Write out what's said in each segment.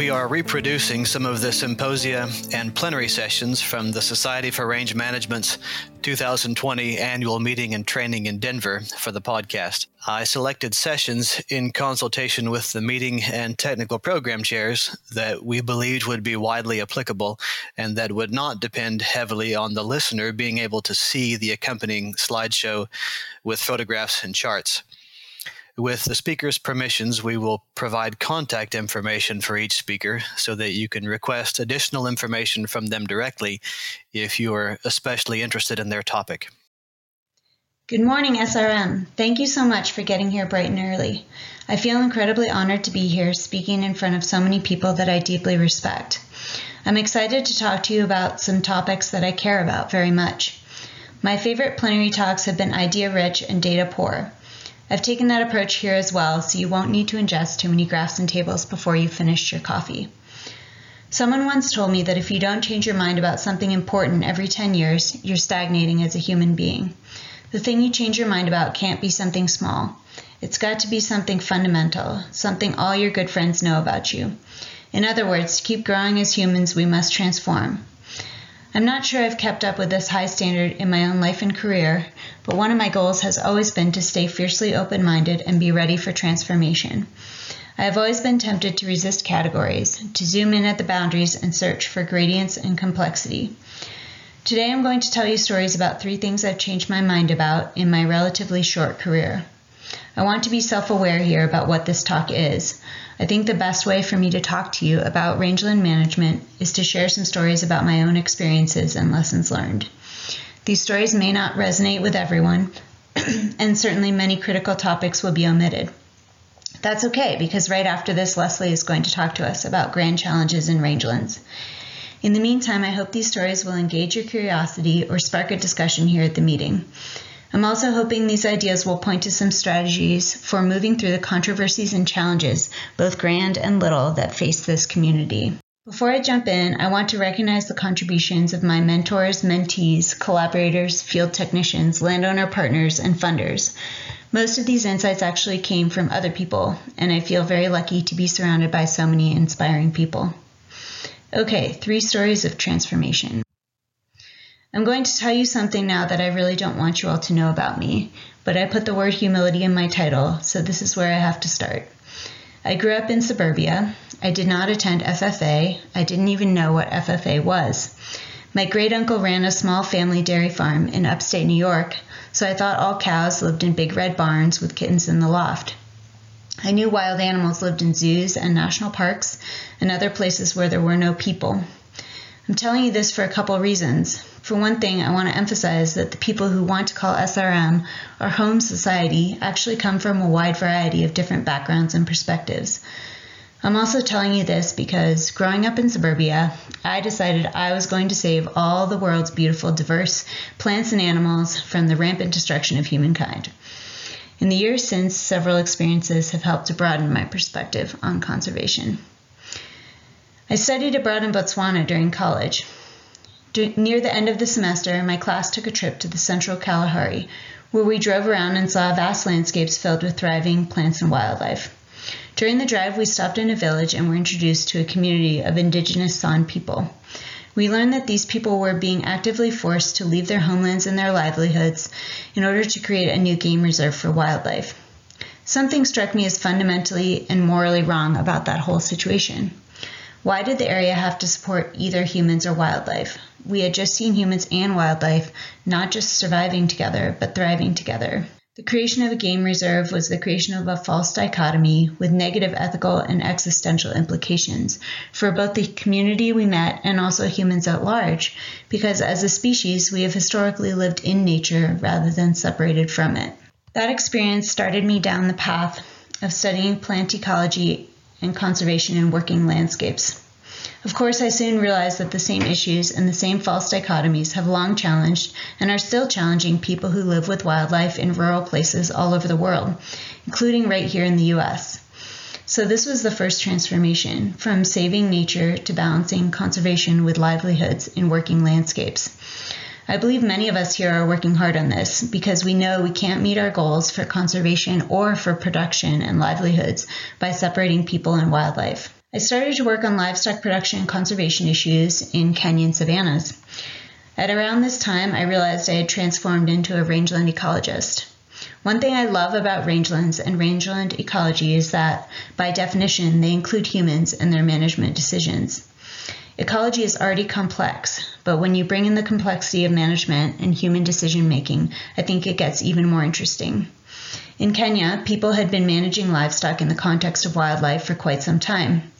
We are reproducing some of the symposia and plenary sessions from the Society for Range Management's 2020 annual meeting and training in Denver for the podcast. I selected sessions in consultation with the meeting and technical program chairs that we believed would be widely applicable and that would not depend heavily on the listener being able to see the accompanying slideshow with photographs and charts. With the speaker's permissions, we will provide contact information for each speaker so that you can request additional information from them directly if you are especially interested in their topic. Good morning, SRM. Thank you so much for getting here bright and early. I feel incredibly honored to be here speaking in front of so many people that I deeply respect. I'm excited to talk to you about some topics that I care about very much. My favorite plenary talks have been idea rich and data poor. I've taken that approach here as well, so you won't need to ingest too many graphs and tables before you finish your coffee. Someone once told me that if you don't change your mind about something important every 10 years, you're stagnating as a human being. The thing you change your mind about can't be something small. It's got to be something fundamental, something all your good friends know about you. In other words, to keep growing as humans, we must transform. I'm not sure I've kept up with this high standard in my own life and career, but one of my goals has always been to stay fiercely open minded and be ready for transformation. I have always been tempted to resist categories, to zoom in at the boundaries and search for gradients and complexity. Today I'm going to tell you stories about three things I've changed my mind about in my relatively short career. I want to be self aware here about what this talk is. I think the best way for me to talk to you about rangeland management is to share some stories about my own experiences and lessons learned. These stories may not resonate with everyone, and certainly many critical topics will be omitted. That's okay because right after this, Leslie is going to talk to us about grand challenges in rangelands. In the meantime, I hope these stories will engage your curiosity or spark a discussion here at the meeting. I'm also hoping these ideas will point to some strategies for moving through the controversies and challenges, both grand and little, that face this community. Before I jump in, I want to recognize the contributions of my mentors, mentees, collaborators, field technicians, landowner partners, and funders. Most of these insights actually came from other people, and I feel very lucky to be surrounded by so many inspiring people. Okay, three stories of transformation. I'm going to tell you something now that I really don't want you all to know about me, but I put the word humility in my title, so this is where I have to start. I grew up in suburbia. I did not attend FFA. I didn't even know what FFA was. My great uncle ran a small family dairy farm in upstate New York, so I thought all cows lived in big red barns with kittens in the loft. I knew wild animals lived in zoos and national parks and other places where there were no people. I'm telling you this for a couple reasons. For one thing, I want to emphasize that the people who want to call SRM our home society actually come from a wide variety of different backgrounds and perspectives. I'm also telling you this because growing up in suburbia, I decided I was going to save all the world's beautiful, diverse plants and animals from the rampant destruction of humankind. In the years since, several experiences have helped to broaden my perspective on conservation. I studied abroad in Botswana during college. Near the end of the semester, my class took a trip to the central Kalahari, where we drove around and saw vast landscapes filled with thriving plants and wildlife. During the drive, we stopped in a village and were introduced to a community of indigenous San people. We learned that these people were being actively forced to leave their homelands and their livelihoods in order to create a new game reserve for wildlife. Something struck me as fundamentally and morally wrong about that whole situation. Why did the area have to support either humans or wildlife? We had just seen humans and wildlife not just surviving together, but thriving together. The creation of a game reserve was the creation of a false dichotomy with negative ethical and existential implications for both the community we met and also humans at large, because as a species, we have historically lived in nature rather than separated from it. That experience started me down the path of studying plant ecology and conservation in working landscapes. Of course, I soon realized that the same issues and the same false dichotomies have long challenged and are still challenging people who live with wildlife in rural places all over the world, including right here in the US. So, this was the first transformation from saving nature to balancing conservation with livelihoods in working landscapes. I believe many of us here are working hard on this because we know we can't meet our goals for conservation or for production and livelihoods by separating people and wildlife. I started to work on livestock production and conservation issues in Kenyan savannas. At around this time, I realized I had transformed into a rangeland ecologist. One thing I love about rangelands and rangeland ecology is that, by definition, they include humans and their management decisions. Ecology is already complex, but when you bring in the complexity of management and human decision making, I think it gets even more interesting. In Kenya, people had been managing livestock in the context of wildlife for quite some time.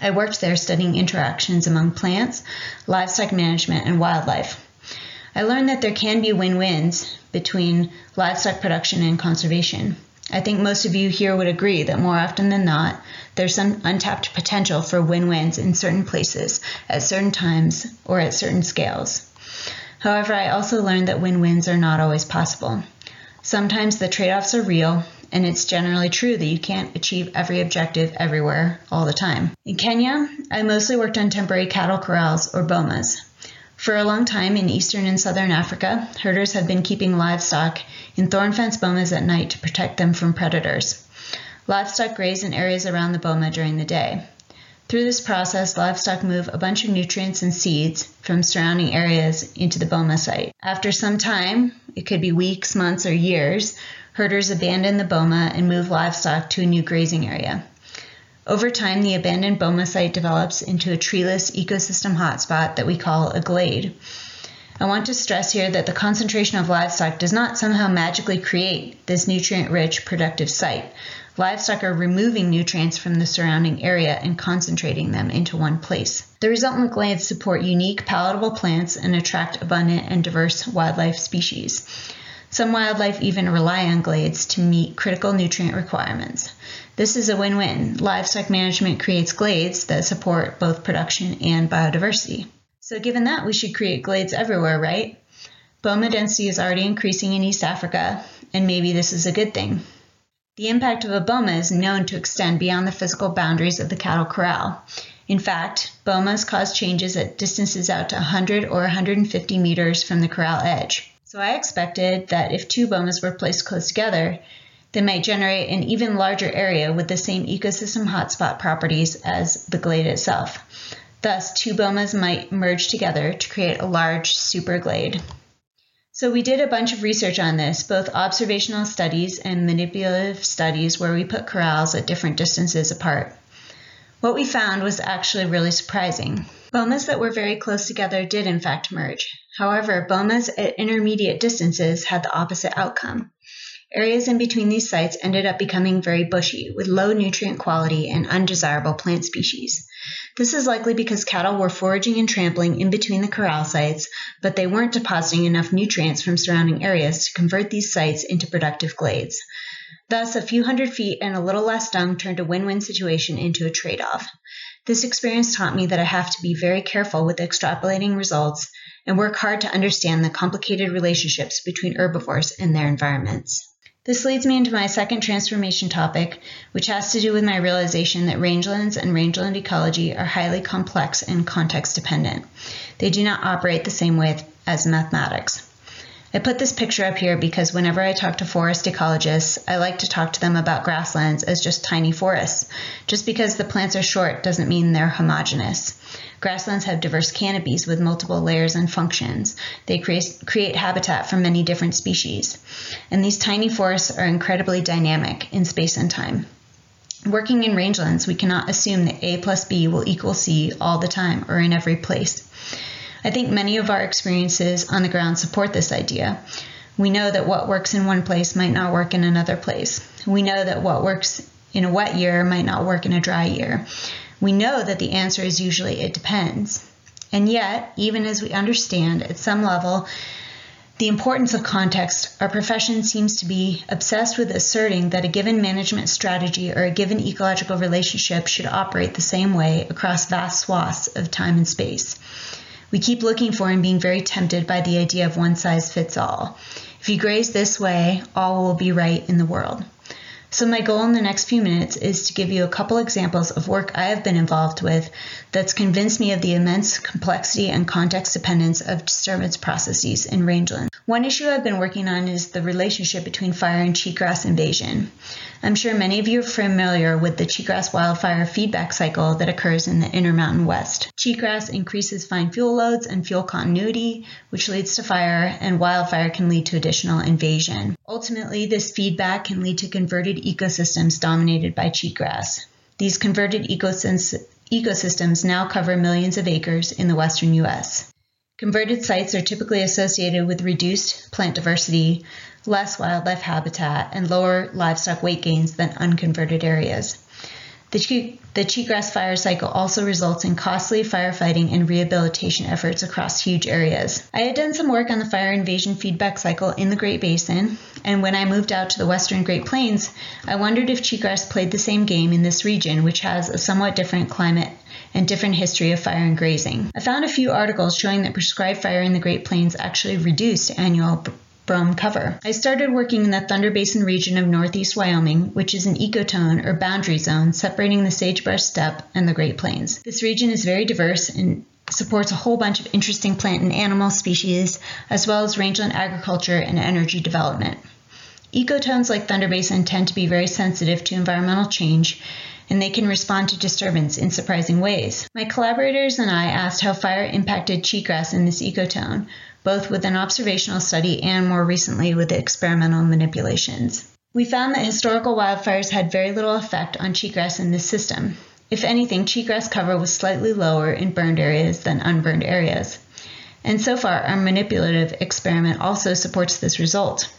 I worked there studying interactions among plants, livestock management, and wildlife. I learned that there can be win wins between livestock production and conservation. I think most of you here would agree that more often than not, there's some untapped potential for win wins in certain places, at certain times, or at certain scales. However, I also learned that win wins are not always possible. Sometimes the trade offs are real, and it's generally true that you can't achieve every objective everywhere all the time. In Kenya, I mostly worked on temporary cattle corrals or bomas. For a long time in eastern and southern Africa, herders have been keeping livestock in thorn fence bomas at night to protect them from predators. Livestock graze in areas around the boma during the day. Through this process, livestock move a bunch of nutrients and seeds from surrounding areas into the boma site. After some time, it could be weeks, months, or years, herders abandon the boma and move livestock to a new grazing area. Over time, the abandoned boma site develops into a treeless ecosystem hotspot that we call a glade. I want to stress here that the concentration of livestock does not somehow magically create this nutrient rich, productive site. Livestock are removing nutrients from the surrounding area and concentrating them into one place. The resultant glades support unique, palatable plants and attract abundant and diverse wildlife species. Some wildlife even rely on glades to meet critical nutrient requirements. This is a win win. Livestock management creates glades that support both production and biodiversity. So, given that, we should create glades everywhere, right? Boma density is already increasing in East Africa, and maybe this is a good thing. The impact of a boma is known to extend beyond the physical boundaries of the cattle corral. In fact, bomas cause changes at distances out to 100 or 150 meters from the corral edge. So I expected that if two bomas were placed close together, they might generate an even larger area with the same ecosystem hotspot properties as the glade itself. Thus, two bomas might merge together to create a large super glade. So, we did a bunch of research on this, both observational studies and manipulative studies where we put corrals at different distances apart. What we found was actually really surprising. Bomas that were very close together did in fact merge. However, bomas at intermediate distances had the opposite outcome. Areas in between these sites ended up becoming very bushy, with low nutrient quality and undesirable plant species. This is likely because cattle were foraging and trampling in between the corral sites, but they weren't depositing enough nutrients from surrounding areas to convert these sites into productive glades. Thus, a few hundred feet and a little less dung turned a win win situation into a trade off. This experience taught me that I have to be very careful with extrapolating results and work hard to understand the complicated relationships between herbivores and their environments. This leads me into my second transformation topic, which has to do with my realization that rangelands and rangeland ecology are highly complex and context dependent. They do not operate the same way as mathematics. I put this picture up here because whenever I talk to forest ecologists, I like to talk to them about grasslands as just tiny forests. Just because the plants are short doesn't mean they're homogenous. Grasslands have diverse canopies with multiple layers and functions. They create, create habitat for many different species. And these tiny forests are incredibly dynamic in space and time. Working in rangelands, we cannot assume that A plus B will equal C all the time or in every place. I think many of our experiences on the ground support this idea. We know that what works in one place might not work in another place. We know that what works in a wet year might not work in a dry year we know that the answer is usually it depends. And yet, even as we understand at some level the importance of context, our profession seems to be obsessed with asserting that a given management strategy or a given ecological relationship should operate the same way across vast swaths of time and space. We keep looking for and being very tempted by the idea of one size fits all. If you graze this way, all will be right in the world. So, my goal in the next few minutes is to give you a couple examples of work I have been involved with that's convinced me of the immense complexity and context dependence of disturbance processes in rangeland. One issue I've been working on is the relationship between fire and cheatgrass invasion. I'm sure many of you are familiar with the cheatgrass wildfire feedback cycle that occurs in the Intermountain West. Cheatgrass increases fine fuel loads and fuel continuity, which leads to fire, and wildfire can lead to additional invasion. Ultimately, this feedback can lead to converted ecosystems dominated by cheatgrass. These converted ecosystems now cover millions of acres in the western U.S. Converted sites are typically associated with reduced plant diversity, less wildlife habitat, and lower livestock weight gains than unconverted areas. The, the cheatgrass fire cycle also results in costly firefighting and rehabilitation efforts across huge areas. I had done some work on the fire invasion feedback cycle in the Great Basin, and when I moved out to the western Great Plains, I wondered if cheatgrass played the same game in this region, which has a somewhat different climate and different history of fire and grazing. I found a few articles showing that prescribed fire in the Great Plains actually reduced annual brome cover. I started working in the Thunder Basin region of northeast Wyoming, which is an ecotone or boundary zone separating the sagebrush steppe and the Great Plains. This region is very diverse and supports a whole bunch of interesting plant and animal species, as well as rangeland agriculture and energy development. Ecotones like Thunder Basin tend to be very sensitive to environmental change and they can respond to disturbance in surprising ways. My collaborators and I asked how fire impacted cheatgrass in this ecotone, both with an observational study and more recently with experimental manipulations. We found that historical wildfires had very little effect on cheatgrass in this system. If anything, cheatgrass cover was slightly lower in burned areas than unburned areas. And so far, our manipulative experiment also supports this result.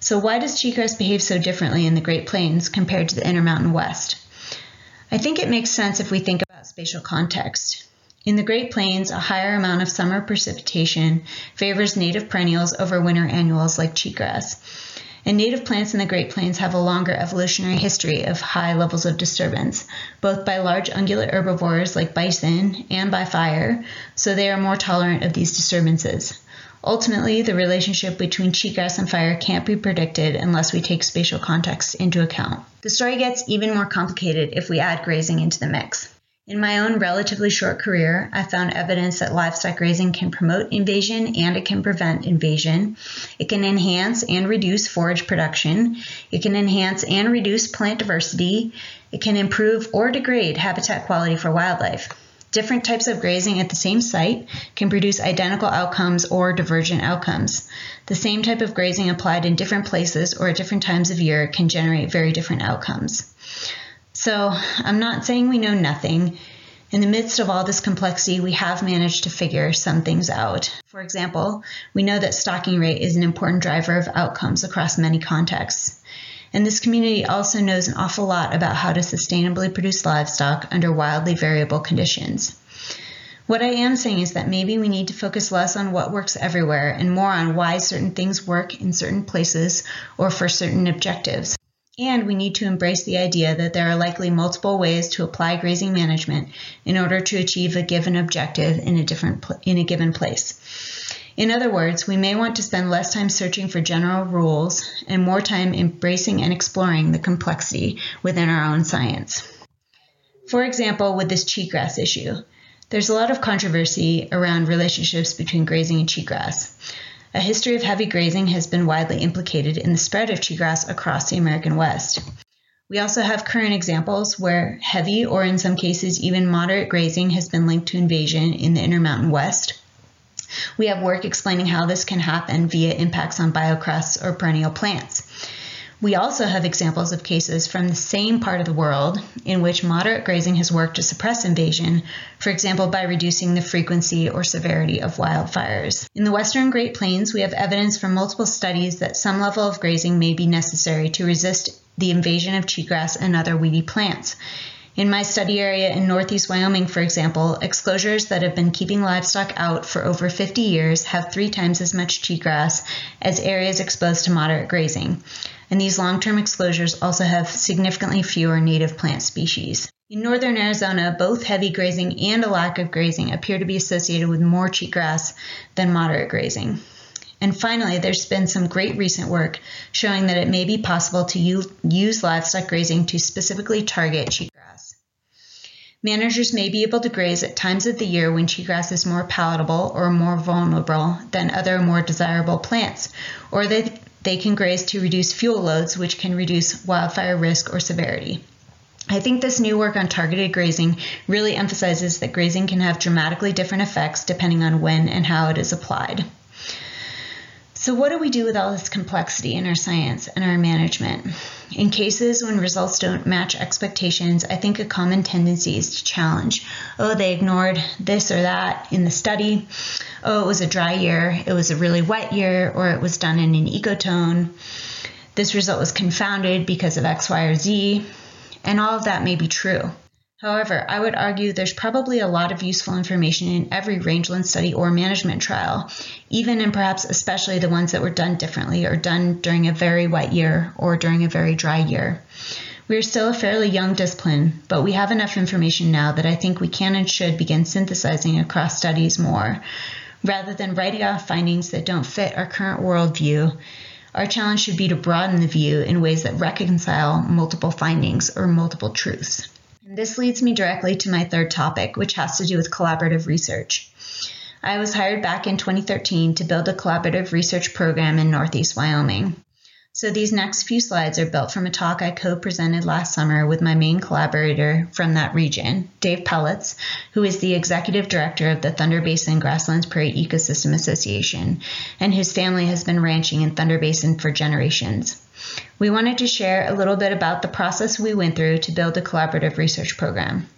So, why does cheatgrass behave so differently in the Great Plains compared to the Intermountain West? I think it makes sense if we think about spatial context. In the Great Plains, a higher amount of summer precipitation favors native perennials over winter annuals like cheatgrass. And native plants in the Great Plains have a longer evolutionary history of high levels of disturbance, both by large ungulate herbivores like bison and by fire, so they are more tolerant of these disturbances. Ultimately, the relationship between cheatgrass and fire can't be predicted unless we take spatial context into account. The story gets even more complicated if we add grazing into the mix. In my own relatively short career, I found evidence that livestock grazing can promote invasion and it can prevent invasion. It can enhance and reduce forage production. It can enhance and reduce plant diversity. It can improve or degrade habitat quality for wildlife. Different types of grazing at the same site can produce identical outcomes or divergent outcomes. The same type of grazing applied in different places or at different times of year can generate very different outcomes. So I'm not saying we know nothing. In the midst of all this complexity, we have managed to figure some things out. For example, we know that stocking rate is an important driver of outcomes across many contexts. And this community also knows an awful lot about how to sustainably produce livestock under wildly variable conditions. What I am saying is that maybe we need to focus less on what works everywhere and more on why certain things work in certain places or for certain objectives. And we need to embrace the idea that there are likely multiple ways to apply grazing management in order to achieve a given objective in a different in a given place. In other words, we may want to spend less time searching for general rules and more time embracing and exploring the complexity within our own science. For example, with this cheatgrass issue, there's a lot of controversy around relationships between grazing and cheatgrass. A history of heavy grazing has been widely implicated in the spread of cheatgrass across the American West. We also have current examples where heavy, or in some cases even moderate grazing, has been linked to invasion in the Intermountain West. We have work explaining how this can happen via impacts on biocrusts or perennial plants. We also have examples of cases from the same part of the world in which moderate grazing has worked to suppress invasion, for example, by reducing the frequency or severity of wildfires. In the western Great Plains, we have evidence from multiple studies that some level of grazing may be necessary to resist the invasion of cheatgrass and other weedy plants. In my study area in northeast Wyoming, for example, exclosures that have been keeping livestock out for over 50 years have three times as much cheatgrass as areas exposed to moderate grazing. And these long term exclosures also have significantly fewer native plant species. In northern Arizona, both heavy grazing and a lack of grazing appear to be associated with more cheatgrass than moderate grazing. And finally, there's been some great recent work showing that it may be possible to use livestock grazing to specifically target cheatgrass. Managers may be able to graze at times of the year when cheatgrass is more palatable or more vulnerable than other more desirable plants, or they, they can graze to reduce fuel loads, which can reduce wildfire risk or severity. I think this new work on targeted grazing really emphasizes that grazing can have dramatically different effects depending on when and how it is applied. So, what do we do with all this complexity in our science and our management? In cases when results don't match expectations, I think a common tendency is to challenge. Oh, they ignored this or that in the study. Oh, it was a dry year, it was a really wet year, or it was done in an ecotone. This result was confounded because of X, Y, or Z and all of that may be true. However, I would argue there's probably a lot of useful information in every rangeland study or management trial, even and perhaps especially the ones that were done differently or done during a very wet year or during a very dry year. We are still a fairly young discipline, but we have enough information now that I think we can and should begin synthesizing across studies more, rather than writing off findings that don't fit our current worldview our challenge should be to broaden the view in ways that reconcile multiple findings or multiple truths. This leads me directly to my third topic, which has to do with collaborative research. I was hired back in 2013 to build a collaborative research program in Northeast Wyoming. So these next few slides are built from a talk I co-presented last summer with my main collaborator from that region, Dave Pellatz, who is the executive director of the Thunder Basin Grasslands Prairie Ecosystem Association, and whose family has been ranching in Thunder Basin for generations. We wanted to share a little bit about the process we went through to build a collaborative research program.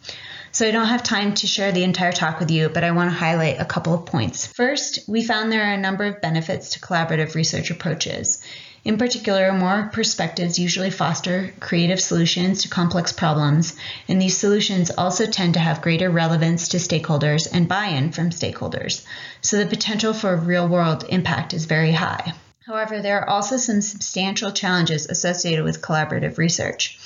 So I don't have time to share the entire talk with you, but I want to highlight a couple of points. First, we found there are a number of benefits to collaborative research approaches. In particular, more perspectives usually foster creative solutions to complex problems, and these solutions also tend to have greater relevance to stakeholders and buy in from stakeholders, so the potential for real world impact is very high. However, there are also some substantial challenges associated with collaborative research.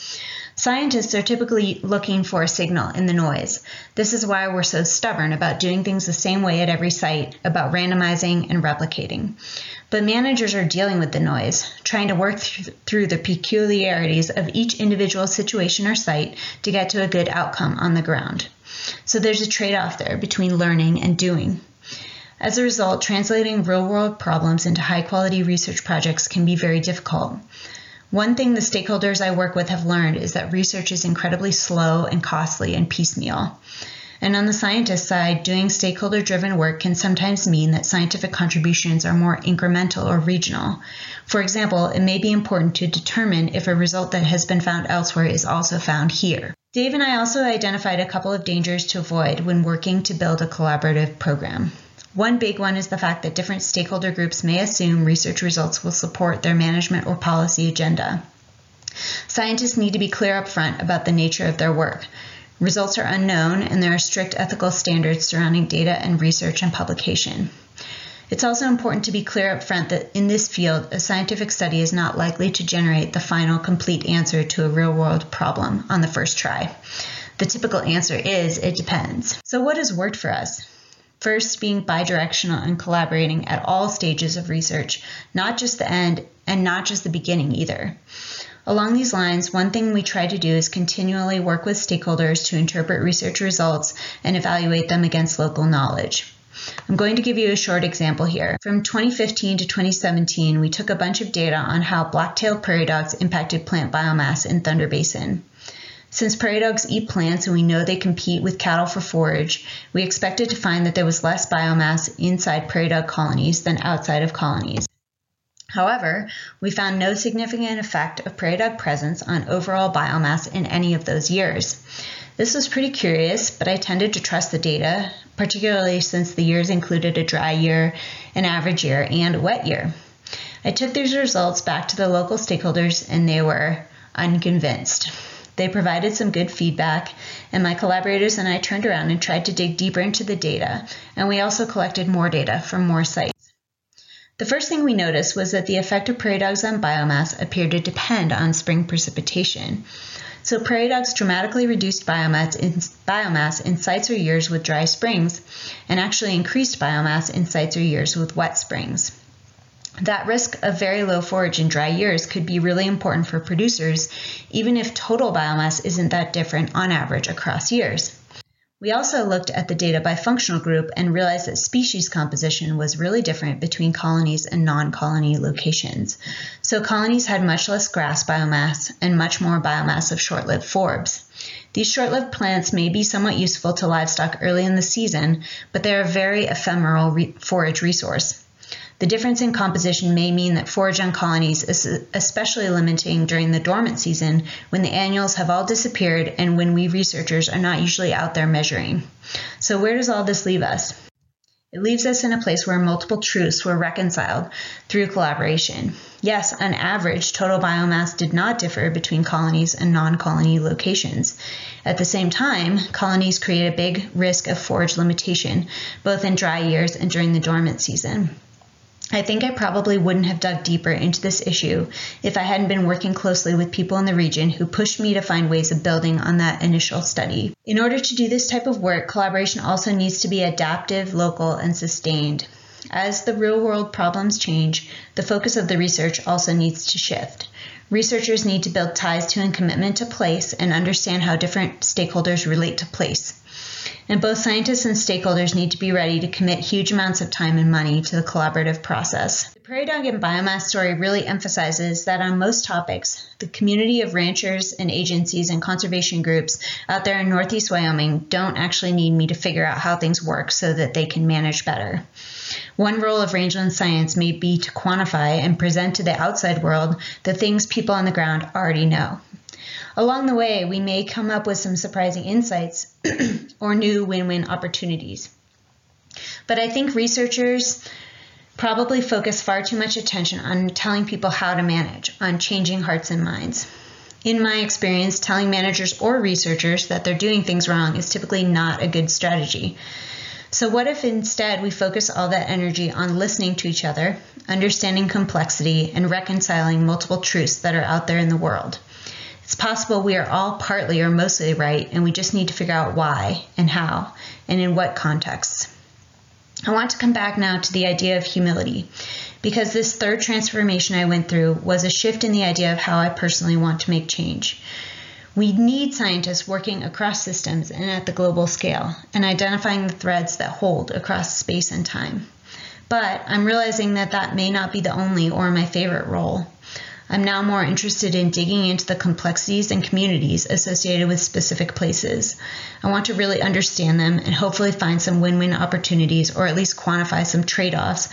Scientists are typically looking for a signal in the noise. This is why we're so stubborn about doing things the same way at every site, about randomizing and replicating. But managers are dealing with the noise, trying to work th- through the peculiarities of each individual situation or site to get to a good outcome on the ground. So there's a trade off there between learning and doing. As a result, translating real world problems into high quality research projects can be very difficult. One thing the stakeholders I work with have learned is that research is incredibly slow and costly and piecemeal. And on the scientist side, doing stakeholder driven work can sometimes mean that scientific contributions are more incremental or regional. For example, it may be important to determine if a result that has been found elsewhere is also found here. Dave and I also identified a couple of dangers to avoid when working to build a collaborative program. One big one is the fact that different stakeholder groups may assume research results will support their management or policy agenda. Scientists need to be clear up front about the nature of their work. Results are unknown, and there are strict ethical standards surrounding data and research and publication. It's also important to be clear up front that in this field, a scientific study is not likely to generate the final complete answer to a real world problem on the first try. The typical answer is it depends. So, what has worked for us? First, being bidirectional and collaborating at all stages of research, not just the end and not just the beginning either. Along these lines, one thing we try to do is continually work with stakeholders to interpret research results and evaluate them against local knowledge. I'm going to give you a short example here. From 2015 to 2017, we took a bunch of data on how black-tailed prairie dogs impacted plant biomass in Thunder Basin. Since prairie dogs eat plants and we know they compete with cattle for forage, we expected to find that there was less biomass inside prairie dog colonies than outside of colonies. However, we found no significant effect of prairie dog presence on overall biomass in any of those years. This was pretty curious, but I tended to trust the data, particularly since the years included a dry year, an average year, and a wet year. I took these results back to the local stakeholders and they were unconvinced. They provided some good feedback, and my collaborators and I turned around and tried to dig deeper into the data, and we also collected more data from more sites. The first thing we noticed was that the effect of prairie dogs on biomass appeared to depend on spring precipitation. So prairie dogs dramatically reduced biomass in, biomass in sites or years with dry springs and actually increased biomass in sites or years with wet springs. That risk of very low forage in dry years could be really important for producers, even if total biomass isn't that different on average across years. We also looked at the data by functional group and realized that species composition was really different between colonies and non colony locations. So, colonies had much less grass biomass and much more biomass of short lived forbs. These short lived plants may be somewhat useful to livestock early in the season, but they're a very ephemeral re- forage resource. The difference in composition may mean that forage on colonies is especially limiting during the dormant season when the annuals have all disappeared and when we researchers are not usually out there measuring. So, where does all this leave us? It leaves us in a place where multiple truths were reconciled through collaboration. Yes, on average, total biomass did not differ between colonies and non colony locations. At the same time, colonies create a big risk of forage limitation, both in dry years and during the dormant season. I think I probably wouldn't have dug deeper into this issue if I hadn't been working closely with people in the region who pushed me to find ways of building on that initial study. In order to do this type of work, collaboration also needs to be adaptive, local, and sustained. As the real world problems change, the focus of the research also needs to shift. Researchers need to build ties to and commitment to place and understand how different stakeholders relate to place. And both scientists and stakeholders need to be ready to commit huge amounts of time and money to the collaborative process. The prairie dog and biomass story really emphasizes that on most topics, the community of ranchers and agencies and conservation groups out there in Northeast Wyoming don't actually need me to figure out how things work so that they can manage better. One role of rangeland science may be to quantify and present to the outside world the things people on the ground already know. Along the way, we may come up with some surprising insights or new win win opportunities. But I think researchers probably focus far too much attention on telling people how to manage, on changing hearts and minds. In my experience, telling managers or researchers that they're doing things wrong is typically not a good strategy. So, what if instead we focus all that energy on listening to each other, understanding complexity, and reconciling multiple truths that are out there in the world? It's possible we are all partly or mostly right, and we just need to figure out why and how and in what contexts. I want to come back now to the idea of humility because this third transformation I went through was a shift in the idea of how I personally want to make change. We need scientists working across systems and at the global scale and identifying the threads that hold across space and time. But I'm realizing that that may not be the only or my favorite role. I'm now more interested in digging into the complexities and communities associated with specific places. I want to really understand them and hopefully find some win win opportunities or at least quantify some trade offs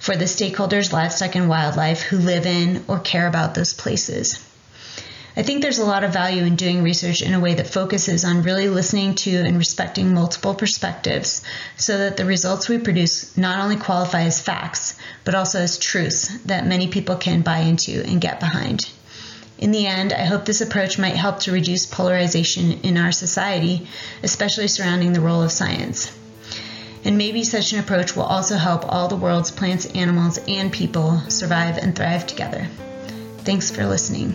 for the stakeholders, livestock, and wildlife who live in or care about those places. I think there's a lot of value in doing research in a way that focuses on really listening to and respecting multiple perspectives so that the results we produce not only qualify as facts, but also as truths that many people can buy into and get behind. In the end, I hope this approach might help to reduce polarization in our society, especially surrounding the role of science. And maybe such an approach will also help all the world's plants, animals, and people survive and thrive together. Thanks for listening.